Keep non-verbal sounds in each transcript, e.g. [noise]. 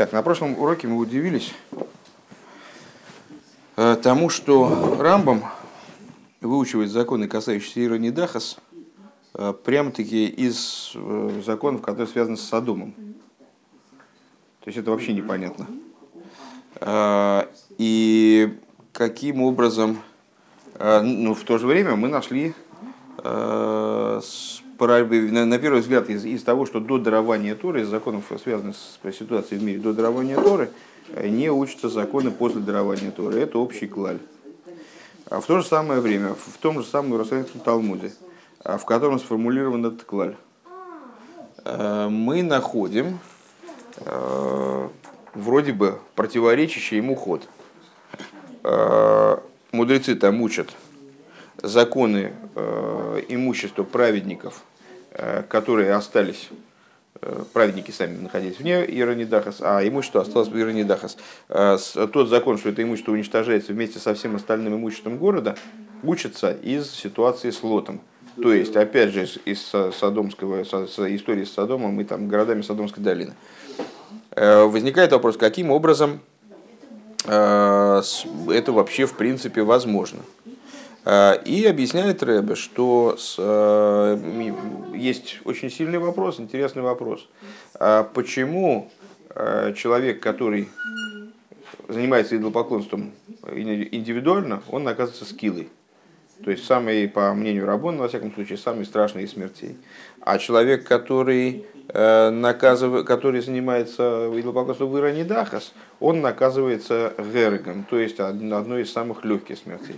Так, на прошлом уроке мы удивились э, тому, что Рамбам выучивает законы, касающиеся Ирони Дахас, э, прямо-таки из э, законов, которые связаны с Содомом. То есть это вообще непонятно. И каким образом, ну, в то же время мы нашли на первый взгляд, из, из того, что до дарования Торы, из законов, связанных с ситуацией в мире до дарования Торы, э, не учатся законы после дарования Торы. Это общий клаль. А в то же самое время, в том же самом Иерусалимском Талмуде, а, в котором сформулирован этот клаль, э, мы находим э, вроде бы противоречащий ему ход. Мудрецы там учат законы имущества праведников которые остались, э, праведники сами находились вне Иеронидахас, а имущество осталось в Иеронидахас. Э, тот закон, что это имущество уничтожается вместе со всем остальным имуществом города, учится из ситуации с Лотом. То есть, опять же, из Содомского, истории с Содомом и там, городами Содомской долины. Возникает вопрос, каким образом это вообще в принципе возможно. Э, и объясняет Рэбе, что с, э, есть очень сильный вопрос, интересный вопрос. А почему э, человек, который занимается идолопоклонством индивидуально, он наказывается скиллой? То есть самый, по мнению Рабона, во всяком случае, самый страшный из смертей. А человек, который, наказыв... который занимается идолопоклонством в Иране Дахас, он наказывается гергом, то есть одной из самых легких смертей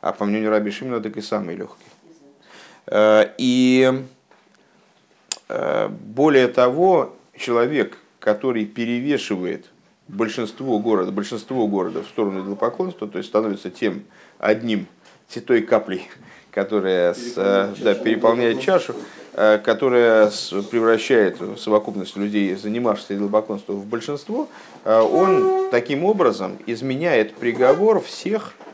а по мнению Раби Шимна, так и самый легкий. Э, и э, более того, человек, который перевешивает большинство города, большинство города в сторону идолопоклонства, то есть становится тем одним, той каплей, которая с, э, да, переполняет чашу, которая превращает совокупность людей, занимавшихся идолопоклонством, в большинство, он таким образом изменяет приговор всех Э,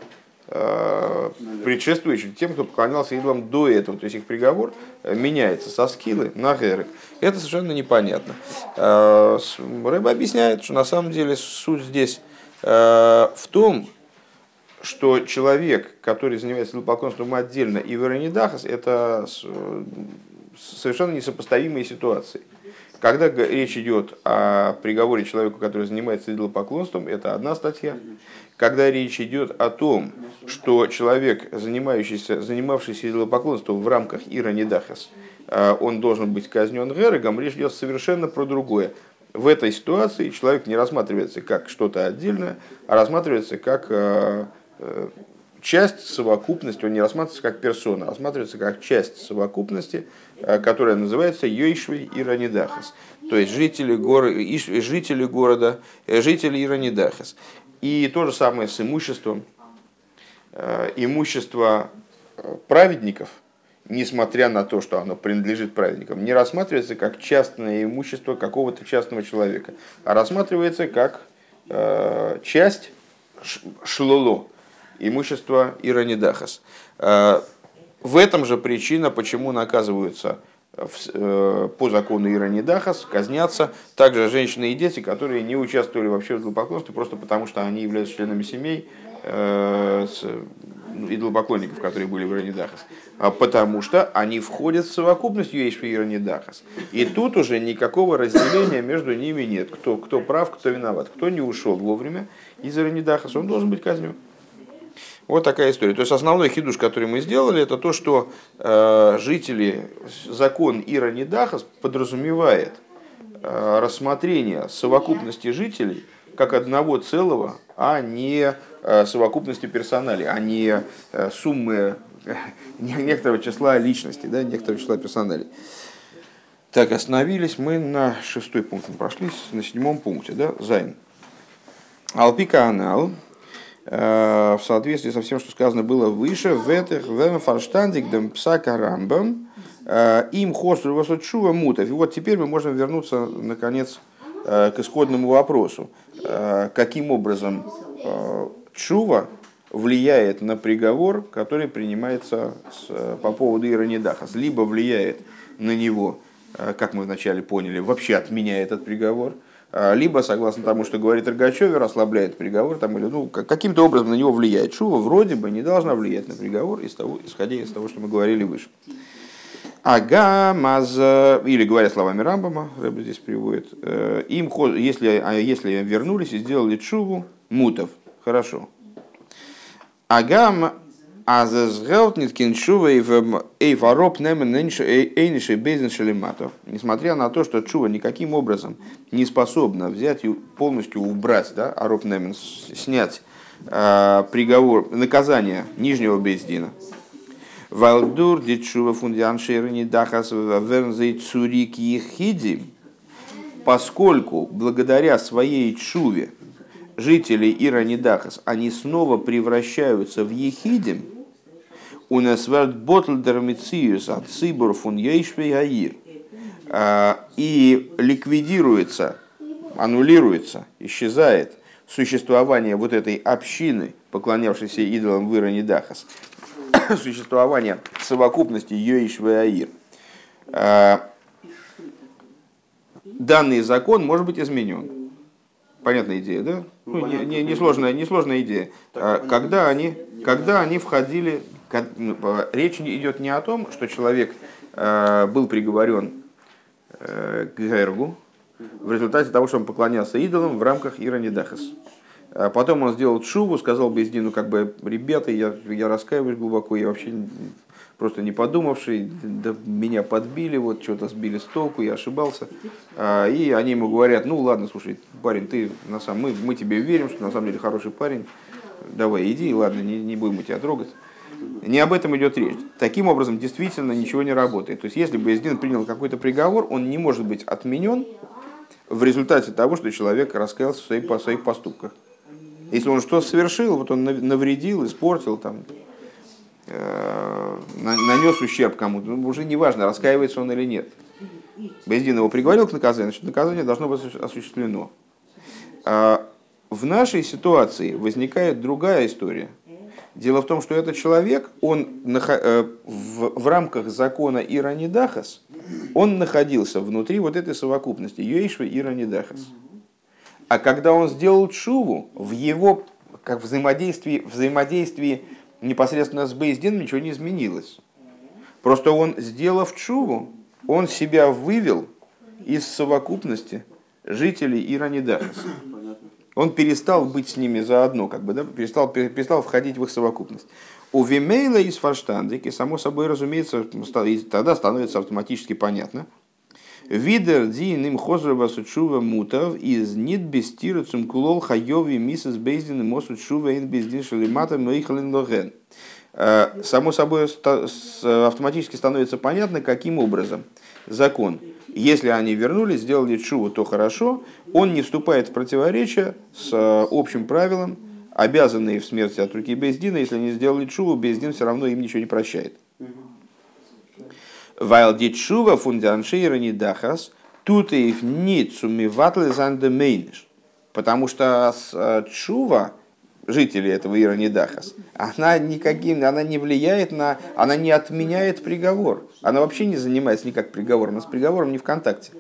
предшествующим тем, кто поклонялся идолам до этого. То есть их приговор э, меняется со скилы на герек. Это совершенно непонятно. Э, Рэба объясняет, что на самом деле суть здесь в том, что человек, который занимается идолопоклонством отдельно и в Иронидахас, это совершенно несопоставимые ситуации. Когда речь идет о приговоре человеку, который занимается идолопоклонством, это одна статья. Когда речь идет о том, что человек, занимающийся, занимавшийся идолопоклонством в рамках Ира Недахас, э, он должен быть казнен Герегом, речь идет совершенно про другое. В этой ситуации человек не рассматривается как что-то отдельное, а рассматривается как э, э, часть совокупности, он не рассматривается как персона, а рассматривается как часть совокупности, которая называется Йойшви Иранидахас. То есть жители, горы, жители города, жители Иранидахас. И то же самое с имуществом. Э, имущество э, праведников, несмотря на то, что оно принадлежит праведникам, не рассматривается как частное имущество какого-то частного человека, а рассматривается как э, часть шлоло, имущества Иранидахас. В этом же причина, почему наказываются Э, по закону Иранидахас казнятся также женщины и дети, которые не участвовали вообще в идолопоклонстве, просто потому что они являются членами семей э, ну, идолопоклонников, которые были в Иранидахас, а потому что они входят в совокупность Юэшфи Иранидахас. И тут уже никакого разделения между ними нет. Кто, кто прав, кто виноват. Кто не ушел вовремя из Иранидахас, он должен быть казнен. Вот такая история. То есть основной хидуш, который мы сделали, это то, что э, жители, закон Ира Нидахас подразумевает э, рассмотрение совокупности жителей как одного целого, а не э, совокупности персоналей, а не э, суммы э, некоторого числа личностей, да, некоторого числа персоналей. Так, остановились мы на шестой пункт, мы прошлись на седьмом пункте, да, Зайн. Алпика анал, в соответствии со всем, что сказано было выше, в этих в фарштандик дем псака рамбам э, им хосру васочува мутов. И вот теперь мы можем вернуться, наконец, э, к исходному вопросу. Каким образом чува влияет на приговор, который принимается с, по поводу Иронидахас, либо влияет на него, как мы вначале поняли, вообще отменяет этот приговор – либо, согласно тому, что говорит Рогачевер, ослабляет приговор, там, или ну, каким-то образом на него влияет. Шува вроде бы не должна влиять на приговор, из того, исходя из того, что мы говорили выше. Ага, маз, или говоря словами Рамбама, Рэб здесь приводит, э, им, если, а если вернулись и сделали чуву, мутов, хорошо. Ага, а зазгелтниткин чува и эйфароп немен эйниши безен шалиматов. Несмотря на то, что чува никаким образом не способна взять и полностью убрать, да, ароп немен, снять э, приговор, наказание нижнего бездина, Валдур дичува фундиан шерни дахас вернзей цурик ехиди, поскольку благодаря своей чуве жители Иранидахас, они снова превращаются в ехидим, у нас верт ботлдер мициус от цибур фун гаир, и ликвидируется, аннулируется, исчезает существование вот этой общины, поклонявшейся идолам в Иранидахас, [coughs] существования совокупности Йоиш Аир. А, данный закон может быть изменен. Понятная идея, да? Ну, не, не, не, сложная, не сложная идея. А, когда они, когда они входили, речь идет не о том, что человек а, был приговорен к Гергу в результате того, что он поклонялся идолам в рамках Иранидахас. А потом он сделал шубу, сказал Бездину, как бы, ребята, я, я раскаиваюсь глубоко, я вообще просто не подумавший, да, меня подбили, вот что-то сбили с толку, я ошибался. А, и они ему говорят, ну ладно, слушай, парень, ты на самом, мы, мы тебе верим, что на самом деле хороший парень, давай иди, ладно, не, не будем тебя трогать. Не об этом идет речь. Таким образом, действительно ничего не работает. То есть, если бы Бездин принял какой-то приговор, он не может быть отменен в результате того, что человек раскаялся в своих, в своих поступках. Если он что-то совершил, вот он навредил, испортил, там, э, нанес ущерб кому-то, ну, уже не важно, раскаивается он или нет. Бездин его приговорил к наказанию, значит, наказание должно быть осуществлено. А в нашей ситуации возникает другая история. Дело в том, что этот человек, он э, в, рамках закона Иранидахас, он находился внутри вот этой совокупности Йоишва Иранидахас. А когда он сделал чуву, в его как взаимодействии, взаимодействии непосредственно с Бейздином ничего не изменилось. Просто он, сделав чуву, он себя вывел из совокупности жителей Иранидахас. Он перестал быть с ними заодно, как бы, да, перестал, перестал входить в их совокупность. У Вимейла из Фарштандики, само собой разумеется, тогда становится автоматически понятно, Видер дин им хозрова сучува мутав из нит бестира цум кулол хайови мисс бейздин мосу чува ин бездин шалимата мейхалин логен. Э, само собой автоматически становится понятно, каким образом закон, если они вернулись, сделали чуву, то хорошо, он не вступает в противоречие с э, общим правилом, обязанные в смерти от руки Бездина, если они сделали чуву, Бездин все равно им ничего не прощает. Von der Anscheira не дахас, тут их не цумиватлы зандемейниш. Потому что Чува, жители этого Ира Недахас, она никаким, она не влияет на, она не отменяет приговор. Она вообще не занимается никак приговором, она с приговором не в контакте.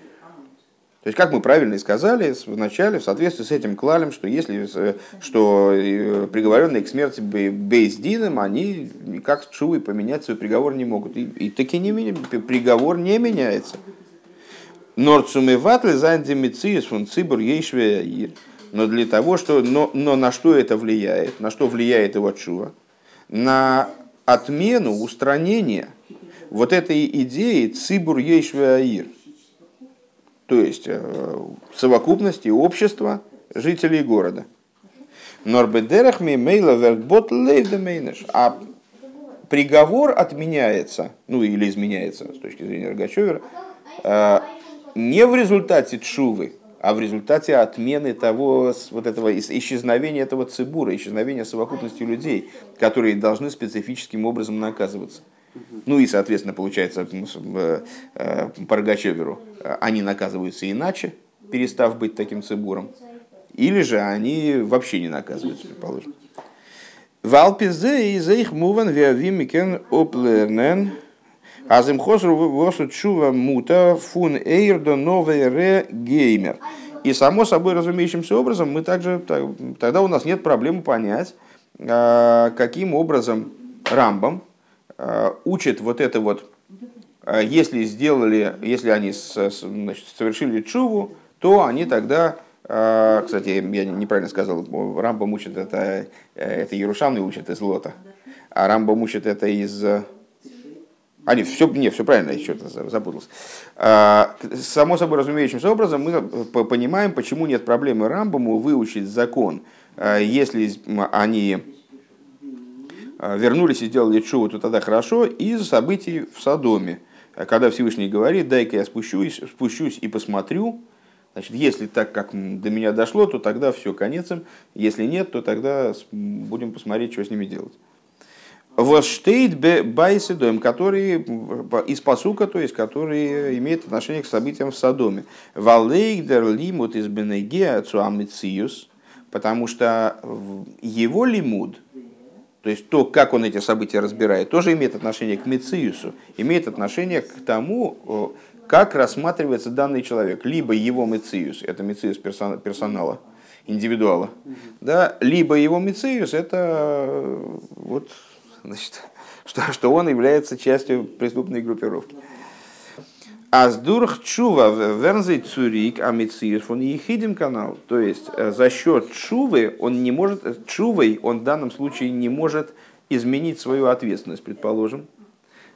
То есть, как мы правильно и сказали в начале, в соответствии с этим клалем, что если что э, приговоренные к смерти Бейздином, они никак чувы поменять свой приговор не могут. И, и таки не, приговор не меняется. Норцуме ватлы зандемициес фун цибур ейшве Но для того, что, но, но на что это влияет? На что влияет его чува? На отмену, устранение вот этой идеи цибур ейшве аир то есть э, совокупности общества жителей города. Норбедерах ми мейла вертбот лейвдемейнеш. А приговор отменяется, ну или изменяется с точки зрения Рогачевера, э, не в результате чувы, а в результате отмены того, вот этого исчезновения этого цибура, исчезновения совокупности людей, которые должны специфическим образом наказываться. Ну и, соответственно, получается, э, по Рогачеверу э, они наказываются иначе, перестав быть таким цибуром. Или же они вообще не наказываются, предположим. Валпизе и их муван виавимикен оплернен Азим хосру восу чува мута фун эйрдо новый ре геймер. И само собой разумеющимся образом мы также, тогда у нас нет проблемы понять, каким образом Рамбам учит вот это вот, если сделали, если они значит, совершили чуву, то они тогда кстати, я неправильно сказал, Рамбам учит это, это Ярушамный учит из Лота, а Рамбам учит это из а, нет, все, нет, все правильно, я что-то запутался. А, само собой разумеющимся образом мы понимаем, почему нет проблемы Рамбаму выучить закон, а, если они а, вернулись и сделали чуву, то тогда хорошо, из событий в Содоме. Когда Всевышний говорит, дай-ка я спущусь, спущусь и посмотрю, Значит, если так, как до меня дошло, то тогда все, конец им. Если нет, то тогда будем посмотреть, что с ними делать. Восштейт байседоем, который из посука, то есть который имеет отношение к событиям в Содоме. Валейгдер лимут из бенегеа цуамициус, потому что его лимуд, то есть то, как он эти события разбирает, тоже имеет отношение к Мециусу, имеет отношение к тому, как рассматривается данный человек. Либо его Мециус, это Мециус персонала, индивидуала, да, либо его Мециус, это вот значит, [laughs] что, что он является частью преступной группировки. Аздурх чува вернзей цурик амициев он ехидим канал. То есть э, за счет чувы он не может, чувой он в данном случае не может изменить свою ответственность, предположим,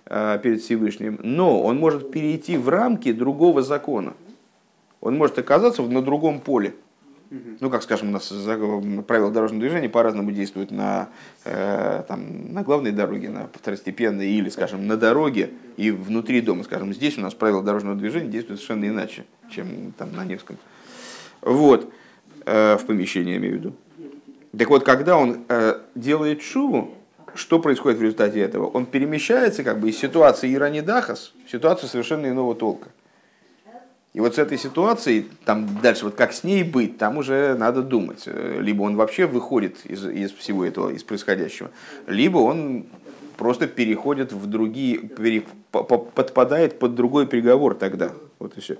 э, перед Всевышним. Но он может перейти в рамки другого закона. Он может оказаться на другом поле. Ну, как скажем, у нас правила дорожного движения по-разному действуют на, э, там, на главной дороге, на второстепенной или, скажем, на дороге и внутри дома. Скажем, здесь у нас правила дорожного движения действуют совершенно иначе, чем там на Невском. Вот, э, в помещении, имею в виду. Так вот, когда он э, делает шуву, что происходит в результате этого? Он перемещается как бы из ситуации Иранидахас в ситуацию совершенно иного толка. И вот с этой ситуацией, там дальше, вот как с ней быть, там уже надо думать. Либо он вообще выходит из, из всего этого, из происходящего, либо он просто переходит в другие, пере, подпадает под другой приговор тогда. Вот и все.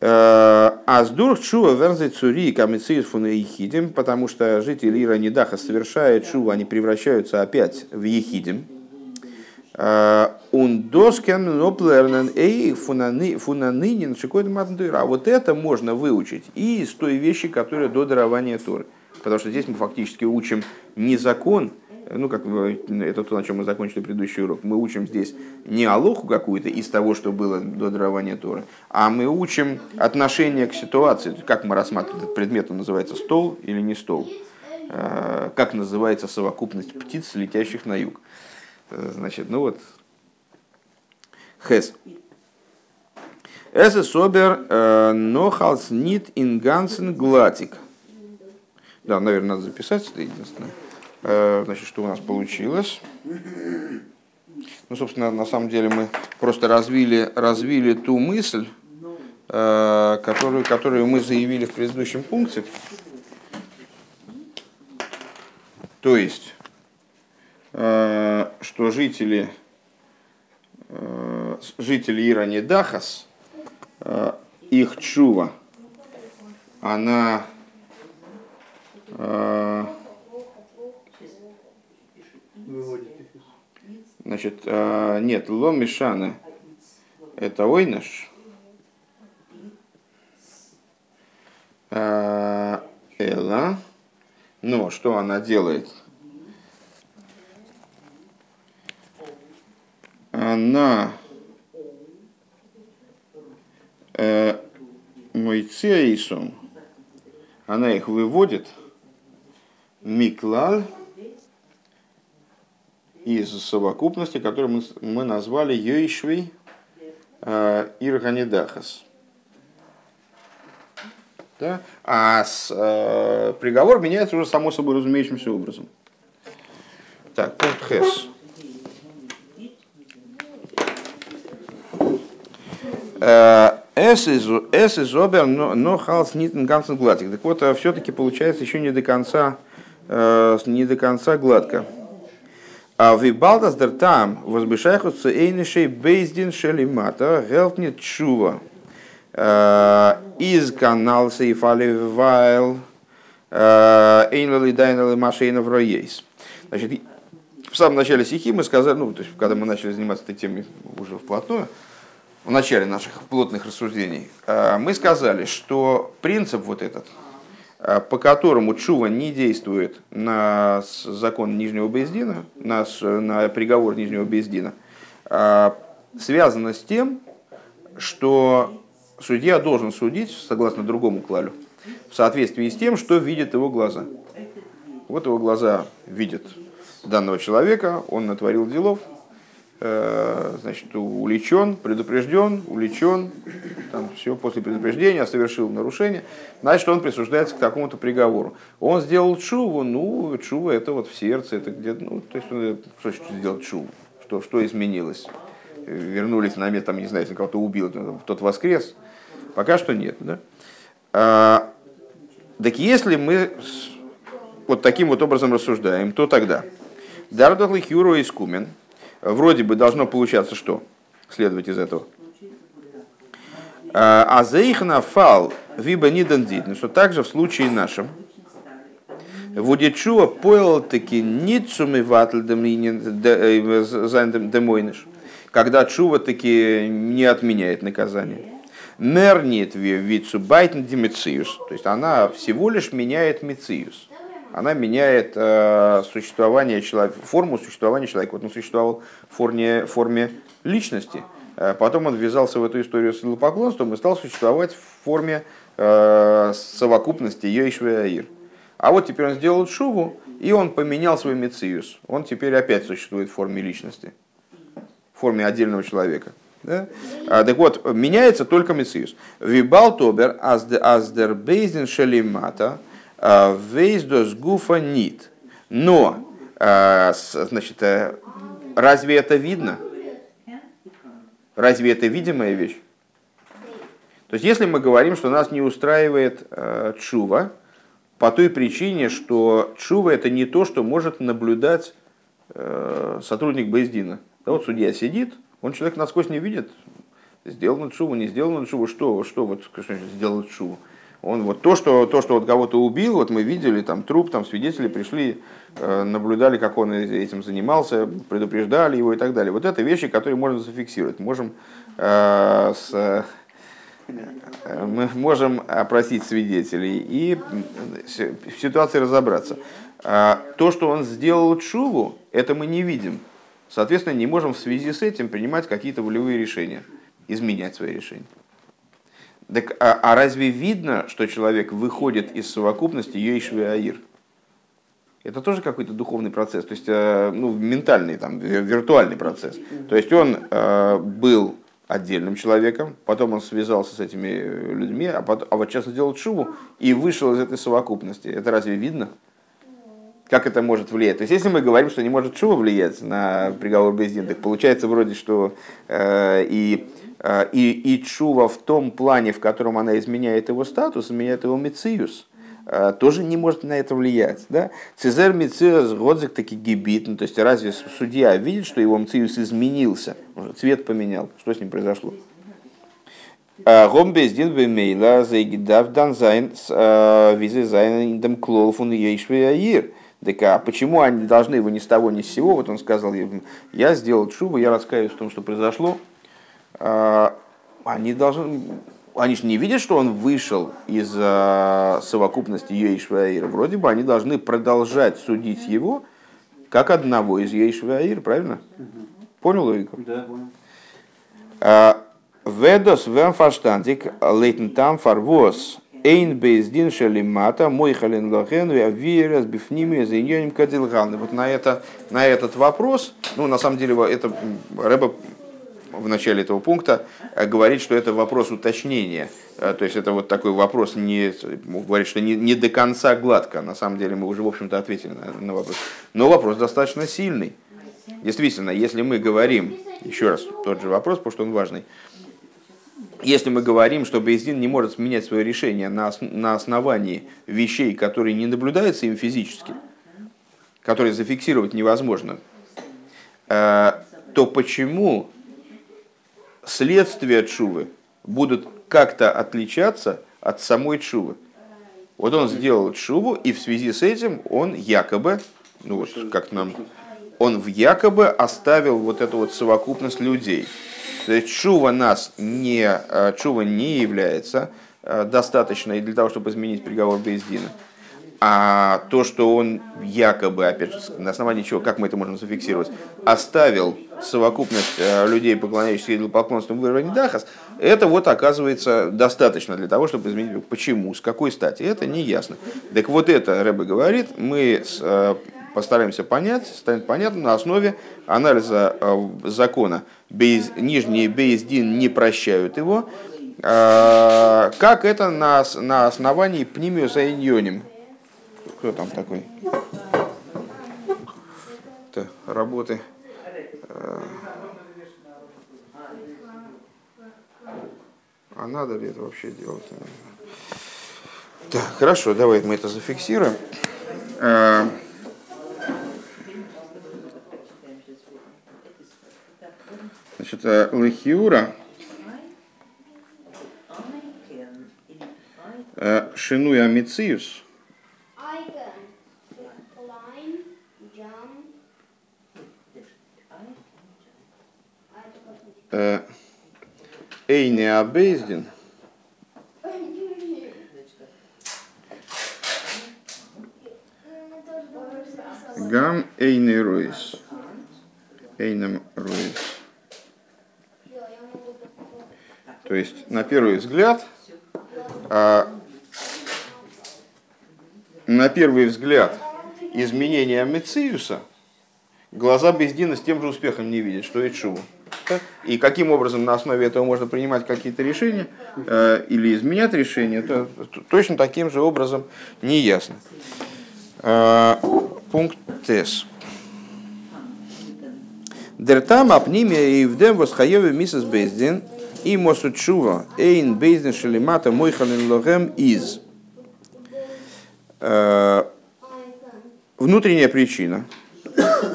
Э, а с чува верзет цури камицис ехидим, потому что жители Ира Недаха совершают чува, они превращаются опять в ехидим, Ундоскен лоплернен эй фунанынин шикойд матндыра. Вот это можно выучить и из той вещи, которая до дарования Торы. Потому что здесь мы фактически учим не закон, ну, как это то, на чем мы закончили предыдущий урок, мы учим здесь не алоху какую-то из того, что было до дарования Торы, а мы учим отношение к ситуации, как мы рассматриваем этот предмет, он называется стол или не стол, как называется совокупность птиц, летящих на юг. Значит, ну вот, Хес. Это собер э, нохалс нит ингансен глатик. Да, наверное, надо записать, это единственное. Э, значит, что у нас получилось? Ну, собственно, на самом деле мы просто развили, развили ту мысль, э, которую, которую мы заявили в предыдущем пункте. То есть, что жители, э, жители Ирани Дахас, э, их чува, она э, Значит, нет, ломишана это ойнаш. Эла. Но что она делает? Она э, Мойцеисом, она их выводит Миклаль из совокупности, которую мы, мы назвали Йойшвей э, Ирганидахас. Да? А с, э, приговор меняется уже само собой разумеющимся образом. Так, пункт Хес. Эс из обер, но халс нитен гансен гладик. Так вот, а все-таки получается еще не до конца, э, не до конца гладко. А в Ибалдас дер там возбешайхутся эйнишей бейздин шелимата гелтнит чува. из канал Сейфали Вайл Эйнвелли Дайнелли Машейнов Роейс. Значит, в самом начале стихи мы сказали, ну, то есть, когда мы начали заниматься этой темой уже вплотную, в начале наших плотных рассуждений, мы сказали, что принцип вот этот, по которому Чува не действует на закон Нижнего Бездина, на, на приговор Нижнего Бездина, связано с тем, что судья должен судить, согласно другому клалю, в соответствии с тем, что видят его глаза. Вот его глаза видят данного человека, он натворил делов, э, значит, уличен, предупрежден, уличен, там все после предупреждения, совершил нарушение, значит, он присуждается к такому-то приговору. Он сделал чуву, ну, чува это вот в сердце, это где-то, ну, то есть, он, что сделать чуву? Что, что изменилось? Вернулись на место, там, не знаю, если кого-то убил, тот воскрес, Пока что нет. Да? А, так если мы вот таким вот образом рассуждаем, то тогда Дардахлы Хюро Искумен вроде бы должно получаться что? Следовать из этого. А заихна фал виба нидандит, что также в случае нашем, Вудичуа поел таки ницуми ватль демойныш, когда чува таки не отменяет наказание. Нернит вицу байтен демициус. То есть она всего лишь меняет мициус. Она меняет э, существование человека, форму существования человека. Вот он существовал в форме, форме личности. Э, потом он ввязался в эту историю с идолопоклонством и стал существовать в форме э, совокупности Йойшве А вот теперь он сделал шубу, и он поменял свой мициус. Он теперь опять существует в форме личности, в форме отдельного человека. Да? А, так вот, меняется только Мециус. Вибал тобер аздер бейзин шелимата вейздос гуфа нит. Но, а, значит, э, разве это видно? Разве это видимая вещь? То есть, если мы говорим, что нас не устраивает э, чува, по той причине, что чува это не то, что может наблюдать э, сотрудник Бездина. Да вот судья сидит, он человек насквозь не видит, сделал шубу, не сделал шубу, что, что вот что сделал шубу. Он вот то, что, то, что вот кого-то убил, вот мы видели, там труп, там свидетели пришли, э, наблюдали, как он этим занимался, предупреждали его и так далее. Вот это вещи, которые можно зафиксировать. Можем э, с, э, мы можем опросить свидетелей и в ситуации разобраться. А то, что он сделал чуву, это мы не видим. Соответственно, не можем в связи с этим принимать какие-то волевые решения, изменять свои решения. Так, а, а разве видно, что человек выходит из совокупности Йейшви Аир? Это тоже какой-то духовный процесс, то есть э, ну, ментальный, там, виртуальный процесс. То есть он э, был отдельным человеком, потом он связался с этими людьми, а, потом, а вот сейчас сделал шубу и вышел из этой совокупности. Это разве видно? как это может влиять. То есть, если мы говорим, что не может Чува влиять на приговор Бездин, так получается вроде, что э, и, э, и, и Чува в том плане, в котором она изменяет его статус, изменяет его мециус, э, тоже не может на это влиять. Да? Цезер мециус годзик таки гибит, ну, то есть разве судья видит, что его мециус изменился, цвет поменял, что с ним произошло? Э, Гом бездин бемейла заигидав дан зайн э, визе зайн индем клолфун ейшве аир. Так а почему они должны его ни с того ни с сего? Вот он сказал, я сделал шубу, я раскаиваюсь в том, что произошло. А, они должны, они же не видят, что он вышел из а, совокупности Ейшваир. Вроде бы они должны продолжать судить его как одного из Ейшваир, правильно? Понял логику? Да, понял. А, Ведос вемфаштантик лейтен там фарвос Эйн бейздин шалимата, мой халин лохен, вирас бифними за иньоним кадилгалны. Вот на, это, на этот вопрос, ну, на самом деле, это Рэба в начале этого пункта э, говорит, что это вопрос уточнения. Э, то есть это вот такой вопрос, не, говорит, что не, не до конца гладко. На самом деле мы уже, в общем-то, ответили на, на вопрос. Но вопрос достаточно сильный. Действительно, если мы говорим, еще раз тот же вопрос, потому что он важный, если мы говорим, что Бейздин не может менять свое решение на, на основании вещей, которые не наблюдаются им физически, которые зафиксировать невозможно, э, то почему следствия Чувы будут как-то отличаться от самой чувы. Вот он сделал чуву, и в связи с этим он якобы, ну вот как нам, он в якобы оставил вот эту вот совокупность людей. То есть чува нас не, э, чува не является э, достаточной для того, чтобы изменить приговор Бездина. А то, что он якобы, опять же, на основании чего, как мы это можем зафиксировать, оставил совокупность э, людей, поклоняющихся идолопоклонству в уровне Дахас, это вот оказывается достаточно для того, чтобы изменить. Почему, с какой стати, это не ясно. Так вот это Рэбе говорит, мы э, постараемся понять, станет понятно на основе анализа э, закона. Бейз, нижние Бейздин не прощают его, как это на, на основании пнимиуса иньоним, кто там такой? Это работы. А надо ли это вообще делать? Так, хорошо, давай мы это зафиксируем. А, значит, э, Лахиура э, Шинуя Мициус – Э, Эйни Абейздин. Гам Эйни Руис. Эйнам Руис. То есть, на первый взгляд, а, на первый взгляд, изменения Мециуса глаза Бездина с тем же успехом не видят, что и Чуву и каким образом на основе этого можно принимать какие-то решения э, или изменять решения, то точно таким же образом не ясно. Э, пункт ТЭС. Дертам апнимия и вдем восхаеве миссис Бездин и мосучува эйн Бездин шелемата мойхалин логем из. Э, внутренняя причина,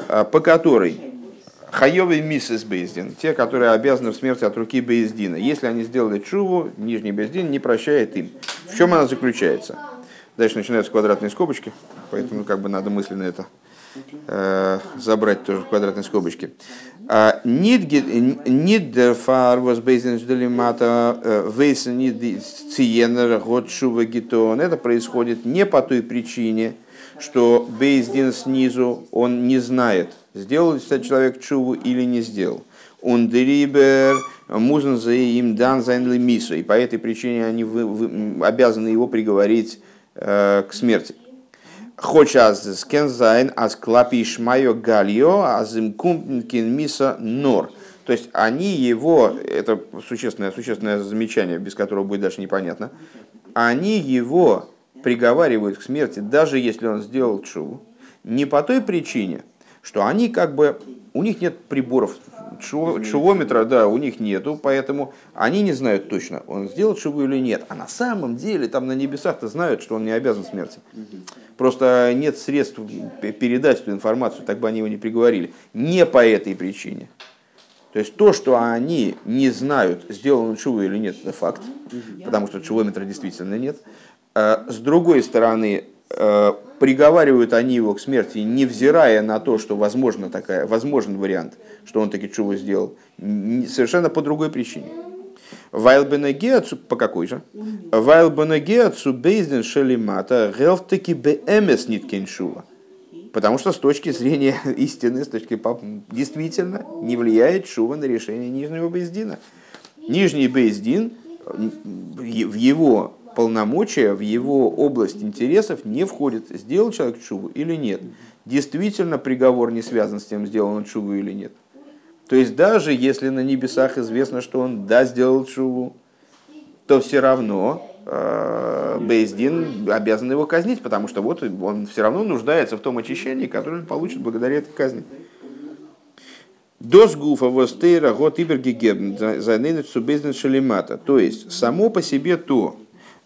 э, по которой Хайовый миссис Бейздин, те, которые обязаны в смерти от руки Бейздина. Если они сделали чуву, нижний Бейздин не прощает им. В чем она заключается? Дальше начинаются квадратные скобочки, поэтому как бы надо мысленно это э, забрать тоже в квадратные скобочки. Нид дерфар was Бейздин жделимата вейсен нид циенер год шува гитон. Это происходит не по той причине, что Бейздин снизу, он не знает, сделал ли человек чуву или не сделал. Он дерибер музен за им дан зайнли мису. И по этой причине они вы, вы, обязаны его приговорить э, к смерти. Хоча скензайн аз клапиш майо гальо аз им кумпнкин миса нор. То есть они его, это существенное, существенное замечание, без которого будет даже непонятно, они его приговаривают к смерти, даже если он сделал чуву, не по той причине, что они как бы, у них нет приборов чувометра, да, у них нету, поэтому они не знают точно, он сделал чуву или нет. А на самом деле там на небесах-то знают, что он не обязан смерти. Просто нет средств передать эту информацию, так бы они его не приговорили. Не по этой причине. То есть то, что они не знают, сделал он чуву или нет, это факт, потому что чувометра действительно нет. Э, с другой стороны, э, приговаривают они его к смерти, невзирая на то, что возможно такая, возможен вариант, что он таки чего сделал, совершенно по другой причине. Вайлбенегеацу, по какой же? Вайлбенегеацу бейзден шелимата гелфтеки беэмес ниткеншува. Потому что с точки зрения [laughs] истины, с точки пап, действительно не влияет шува на решение нижнего бейздина. Нижний бейздин в его полномочия в его область интересов не входит, сделал человек чуву или нет. Действительно приговор не связан с тем, сделал он чуву или нет. То есть даже если на небесах известно, что он да сделал чуву, то все равно э, Бейздин обязан его казнить, потому что вот он все равно нуждается в том очищении, которое он получит благодаря этой казни. Досгуфа востейра гот ибергегебн за шалимата. То есть само по себе то,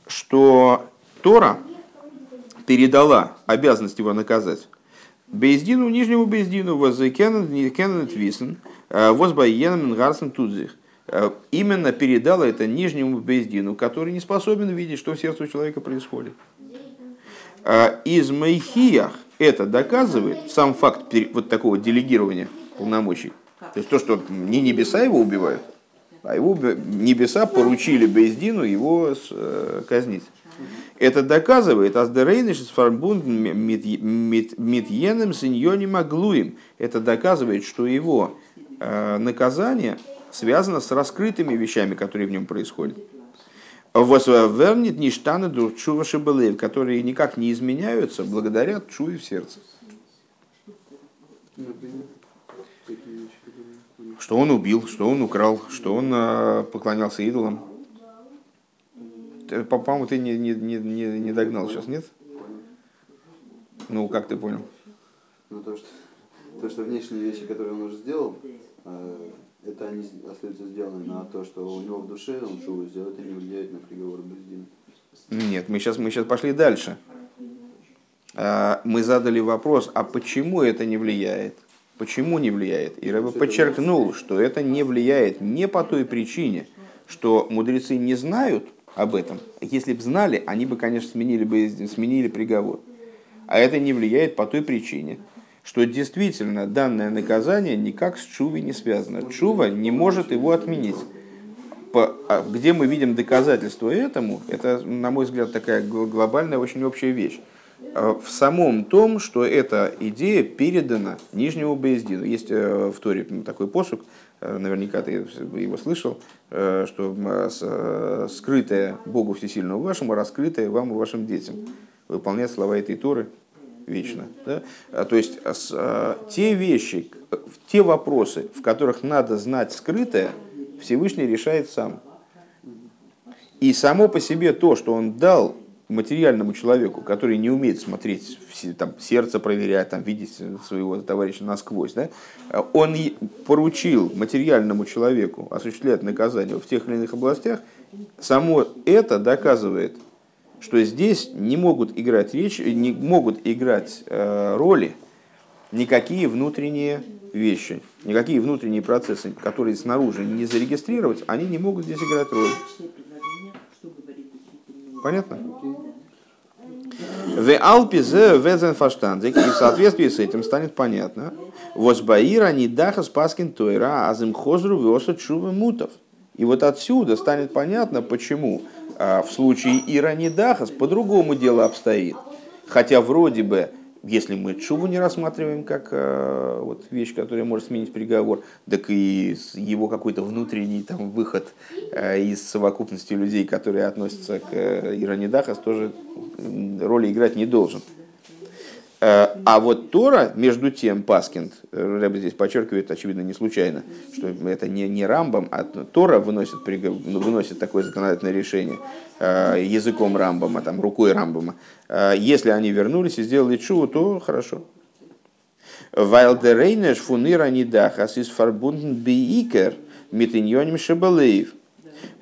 что Тора передала обязанность его наказать. Бездину, нижнему бездину, возкенен твисен, возбайеном гарсен тудзих. э, именно передала это нижнему Бездину, который не способен видеть, что в сердце у человека происходит. А из Майхиях это доказывает сам факт вот такого делегирования полномочий. То есть то, что не небеса его убивают, а его небеса поручили Бездину его э, казнить. Это доказывает Аздерейниш с фарбунд митьеном синьоним аглуем. Это доказывает, что его э, наказание связано с раскрытыми вещами, которые в нем происходят. Вернит ништаны чува шибалеев, которые никак не изменяются благодаря чуве в сердце. Что он убил, что он украл, что он э, поклонялся идолам. По-моему, ты не, не, не, не догнал сейчас, нет? Ну, как ты понял? Ну, то, что, то, что внешние вещи, которые он уже сделал, э, это они остаются сделаны, а то, что у него в душе он шоу сделал, это не влияет на приговор Бездина. Нет, мы сейчас, мы сейчас пошли дальше. А, мы задали вопрос, а почему это не влияет? Почему не влияет? И Рэбе подчеркнул, что это не влияет не по той причине, что мудрецы не знают, об этом. Если бы знали, они бы, конечно, сменили, бы, сменили приговор. А это не влияет по той причине, что действительно данное наказание никак с Чувой не связано. Чува не может его отменить. По, а где мы видим доказательство этому, это, на мой взгляд, такая глобальная, очень общая вещь. А в самом том, что эта идея передана Нижнему Боездину. Есть э, в Торе такой посук, Э, наверняка ты его слышал, э, что э, скрытое Богу Всесильному вашему, раскрытое вам и вашим детям. Выполнять слова этой Торы вечно. Да? А, то есть те вещи, те вопросы, в которых надо знать скрытое, Всевышний решает сам. И само по себе то, что он дал материальному человеку, который не умеет смотреть, там, сердце проверять, там, видеть своего товарища насквозь, да, он поручил материальному человеку осуществлять наказание в тех или иных областях, само это доказывает, что здесь не могут играть речь, не могут играть э, роли никакие внутренние вещи, никакие внутренние процессы, которые снаружи не зарегистрировать, они не могут здесь играть роль. Понятно? В Алпизе везен фаштандик, и в соответствии с этим станет понятно, возбаира не даха спаскин тойра, азым хозру веоса чува мутов. И вот отсюда станет понятно, почему а, в случае Иранидахас по-другому дело обстоит. Хотя вроде бы если мы Чуву не рассматриваем как э, вот, вещь, которая может сменить приговор, так и его какой-то внутренний там, выход э, из совокупности людей, которые относятся к э, Иранидахас, тоже роли играть не должен. Э, а вот Тора, между тем, Паскинд, э, Рэб здесь подчеркивает, очевидно, не случайно, что это не, не Рамбам, а Тора выносит, ну, выносит такое законодательное решение э, языком Рамбама, там, рукой Рамбама. Если они вернулись и сделали чу, то хорошо. Вайлдерейнеш фунира нидахас из фарбунден биикер митиньоним шебалеев.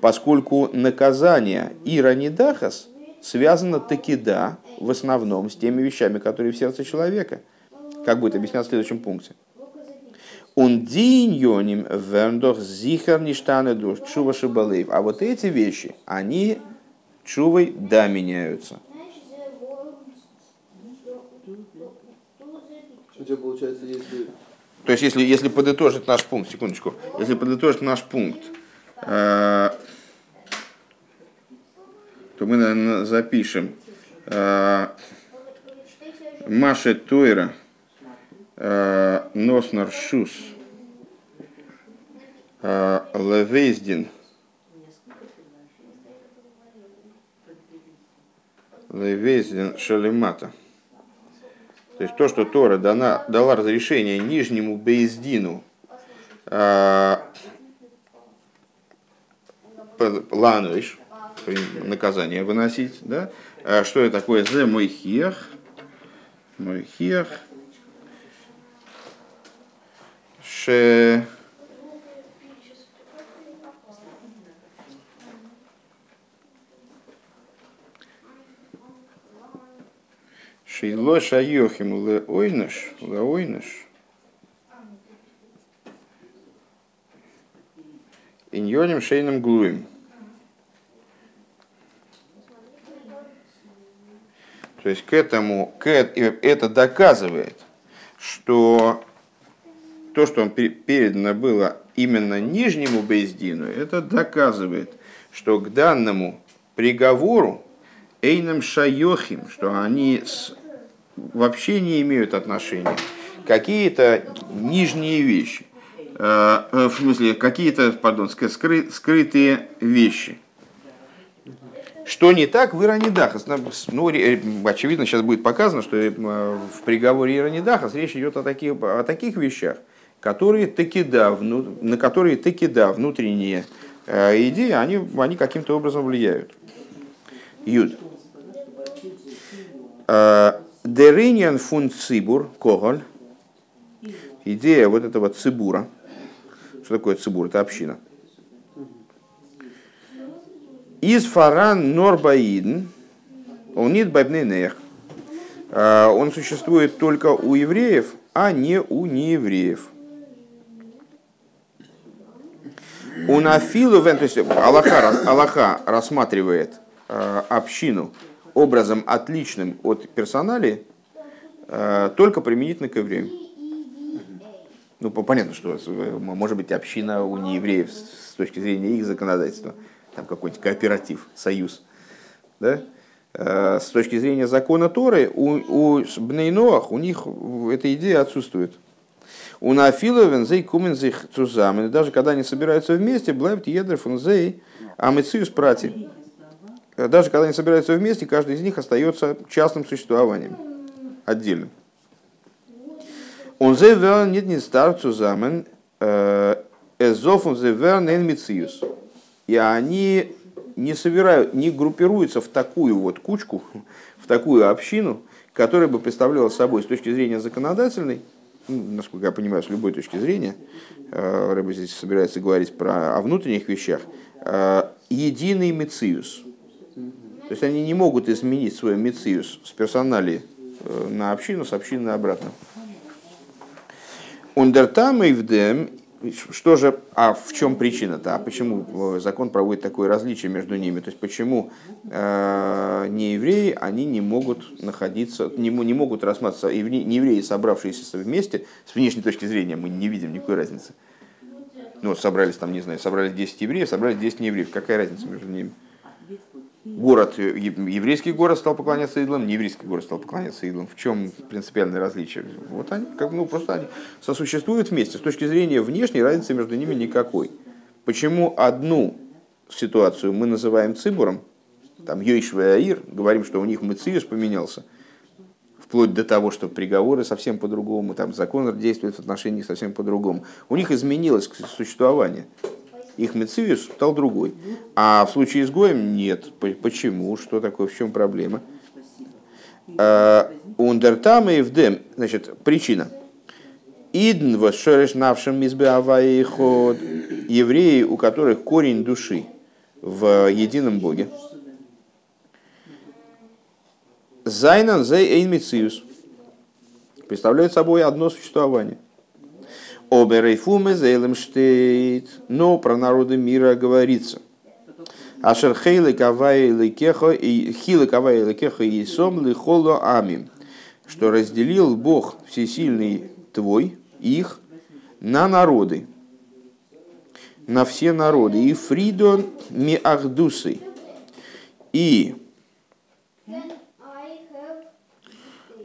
Поскольку наказание Ира Нидахас связано таки да, в основном с теми вещами, которые в сердце человека, как будет объяснять в следующем пункте. Он диньоним верндох зихар ништаны душ чува. А вот эти вещи, они чувой да меняются. Если... То есть, если, если подытожить наш пункт, секундочку, если подытожить наш пункт, э, то мы, наверное, запишем Маше Тойра э, Носнар Шус э, Левейздин Левейздин Шалимата. То есть то, что Тора дана, дала разрешение нижнему Бейздину Лануиш, наказание выносить, да, что это такое? Зе мой хех. Мой хех. Ше... Шейло шайохим ле ойныш, ле ойныш. иньоним шейным глуем. То есть к этому, к, это доказывает, что то, что он передано было именно нижнему Бейздину, это доказывает, что к данному приговору Эйном Шайохим, что они вообще не имеют отношения. Какие-то нижние вещи, э, э, в смысле, какие-то, пардон, скры, скрытые вещи. Что не так в Иранидахас? Ну, очевидно, сейчас будет показано, что э, в приговоре Иранидахас речь идет о таких, о таких вещах, которые таки да, на которые таки да, внутренние идеи, они, они каким-то образом влияют. Юд. Дериньян фун цибур, коголь. Идея вот этого цибура. Что такое цибур? Это община. Из фаран норбаидн, он нет байбнейнех. Он существует только у евреев, а не у неевреев. У нафилу, то есть Аллаха, Аллаха рассматривает Э, общину образом отличным от персонали э, только применительно к евреям. Ну, понятно, что может быть община у неевреев с точки зрения их законодательства, там какой-нибудь кооператив, союз. Да? Э, с точки зрения закона Торы, у, у Бнейноах у них эта идея отсутствует. У Нафиловен зей кумензих цузамен, даже когда они собираются вместе, блайбт едрев он зей амециус прати даже когда они собираются вместе, каждый из них остается частным существованием, отдельным. Он нет не старцу замен, э, эзоф он зевер нен мициус. И они не собирают, не группируются в такую вот кучку, в такую общину, которая бы представляла собой с точки зрения законодательной, ну, насколько я понимаю, с любой точки зрения, э, Рэба здесь собирается говорить про о внутренних вещах, э, единый мициус – то есть они не могут изменить свой мициус с персонали э, на общину, с общины обратно. Ундертам и вдем, что же, а в чем причина-то? А почему э, закон проводит такое различие между ними? То есть почему э, неевреи, они не могут находиться, не, не могут рассматриваться, и неевреи, собравшиеся вместе, с внешней точки зрения мы не видим никакой разницы. Ну, собрались там, не знаю, собрались 10 евреев, собрались 10 неевреев. Какая разница между ними? Город, еврейский город стал поклоняться идолам, нееврейский город стал поклоняться идолам. В чем принципиальное различие? Вот они, как, ну, просто они сосуществуют вместе. С точки зрения внешней разницы между ними никакой. Почему одну ситуацию мы называем цибуром, там Йойшва и Аир, говорим, что у них Мациюс поменялся, вплоть до того, что приговоры совсем по-другому, там закон действует в отношении совсем по-другому. У них изменилось существование их мециус стал другой. А в случае с Гоем нет. Почему? Что такое? В чем проблема? А, Ундертам и вдем. Значит, причина. Идн восшереш навшим ход. Евреи, у которых корень души в едином Боге. Зайнан зей эйн мециус. Представляют собой одно существование. Оберейфуме зейлемштейт. Но про народы мира говорится. Ашер хейлы кавай кеха и хилы кавай кеха и сом холо амим. Что разделил Бог всесильный твой, их, на народы. На все народы. И фридон ми. И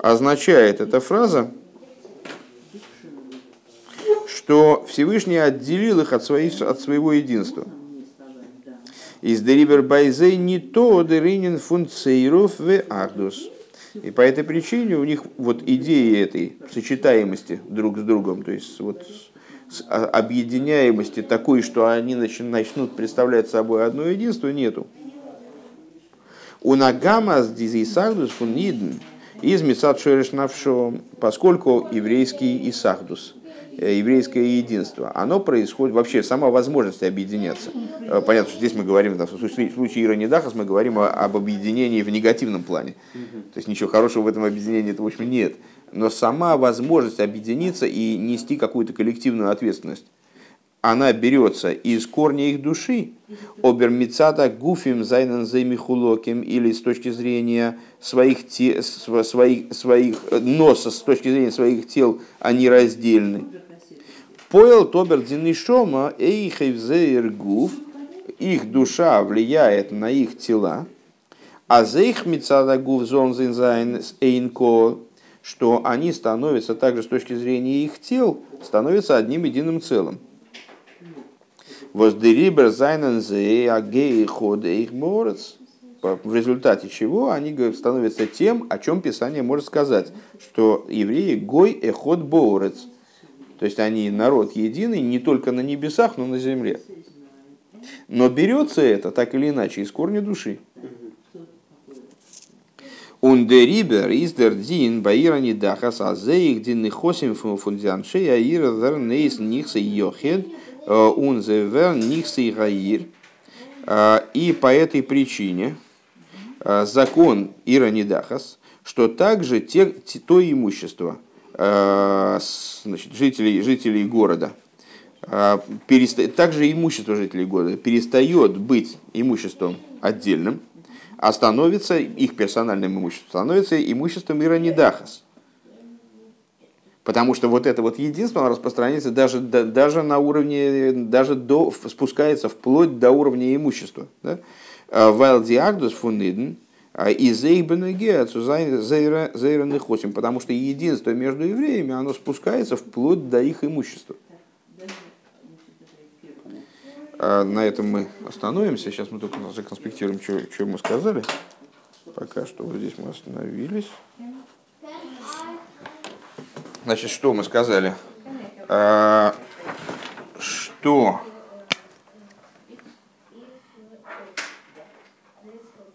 означает эта фраза, что Всевышний отделил их от, своей, от своего единства. Из Дерибер Байзей не то Деринин функцейров в Ардус. И по этой причине у них вот идеи этой сочетаемости друг с другом, то есть вот объединяемости такой, что они начнут представлять собой одно единство, нету. У Нагама с Дизисагдус фунидн из Мисад Шереш поскольку еврейский Исахдус – еврейское единство, оно происходит, вообще сама возможность объединяться. Э, понятно, что здесь мы говорим, в случае, в случае Ира Недахас, мы говорим об объединении в негативном плане. То есть ничего хорошего в этом объединении, в общем, нет. Но сама возможность объединиться и нести какую-то коллективную ответственность. Она берется из корня их души, обермицата гуфим зайнен займихулоким, или с точки зрения своих, те, своих, своих носа, с точки зрения своих тел, они раздельны. Поел тобер шома эйхевзейр гуф, их душа влияет на их тела, а зейх мицада гуф зонзинзайн эйнко, что они становятся также с точки зрения их тел, становятся одним единым целым. Воздерибер зайнен зе агей ход их борец. В результате чего они становятся тем, о чем Писание может сказать, что евреи гой эход борец. То есть они народ единый не только на небесах, но и на земле. Но берется это так или иначе из корня души. Ундерибер издер дин баирани дахас азеих дин нихосим фундианшей аира дер нейс нихса йохед – унзевер нихсы гаир. И по этой причине э, закон Иранидахас, что также те, то имущество э, значит, жителей, жителей города, э, переста... также имущество жителей города перестает быть имуществом отдельным, а становится их персональным имуществом, становится имуществом Иранидахас. Потому что вот это вот единство распространяется даже, даже на уровне, даже до, спускается вплоть до уровня имущества. Weil die Agdus von и зейраны хосим, потому что единство между евреями, оно спускается вплоть до их имущества. А на этом мы остановимся. Сейчас мы только законспектируем, что, что мы сказали. Пока что вот здесь мы остановились. Значит, что мы сказали? А, что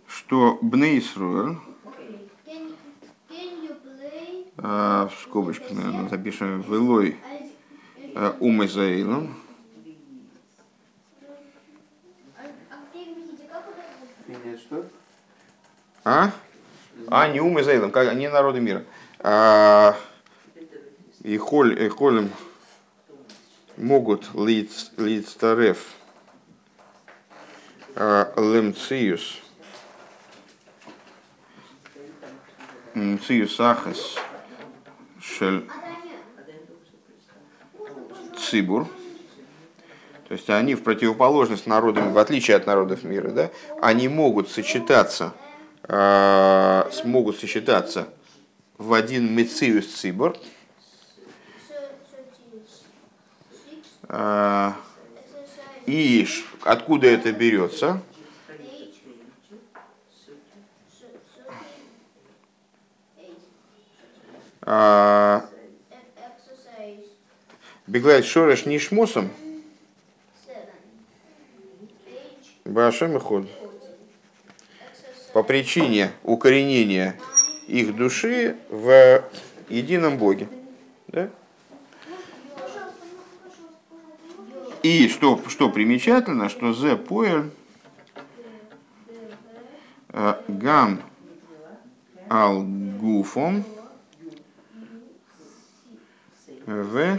что Бнейсруэр, а, в скобочках, наверное, запишем Велой а, Умезаилом, А? А, не ум как не народы мира. А, и холь, и холем могут лицтарев а, лемциус мциус ахас шель цибур, то есть они в противоположность народам, в отличие от народов мира, да, они могут сочетаться, э, смогут сочетаться в один мециус цибур, и откуда это берется? А, Беглает Шореш Нишмосом. Башем и ход. По причине укоренения их души в едином Боге. Да? И что, что примечательно, что зе поэль гам ал гуфом в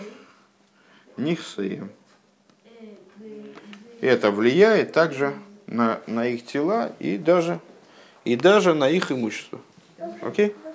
нихсеем. Это влияет также на, на их тела и даже, и даже на их имущество. Окей? Okay?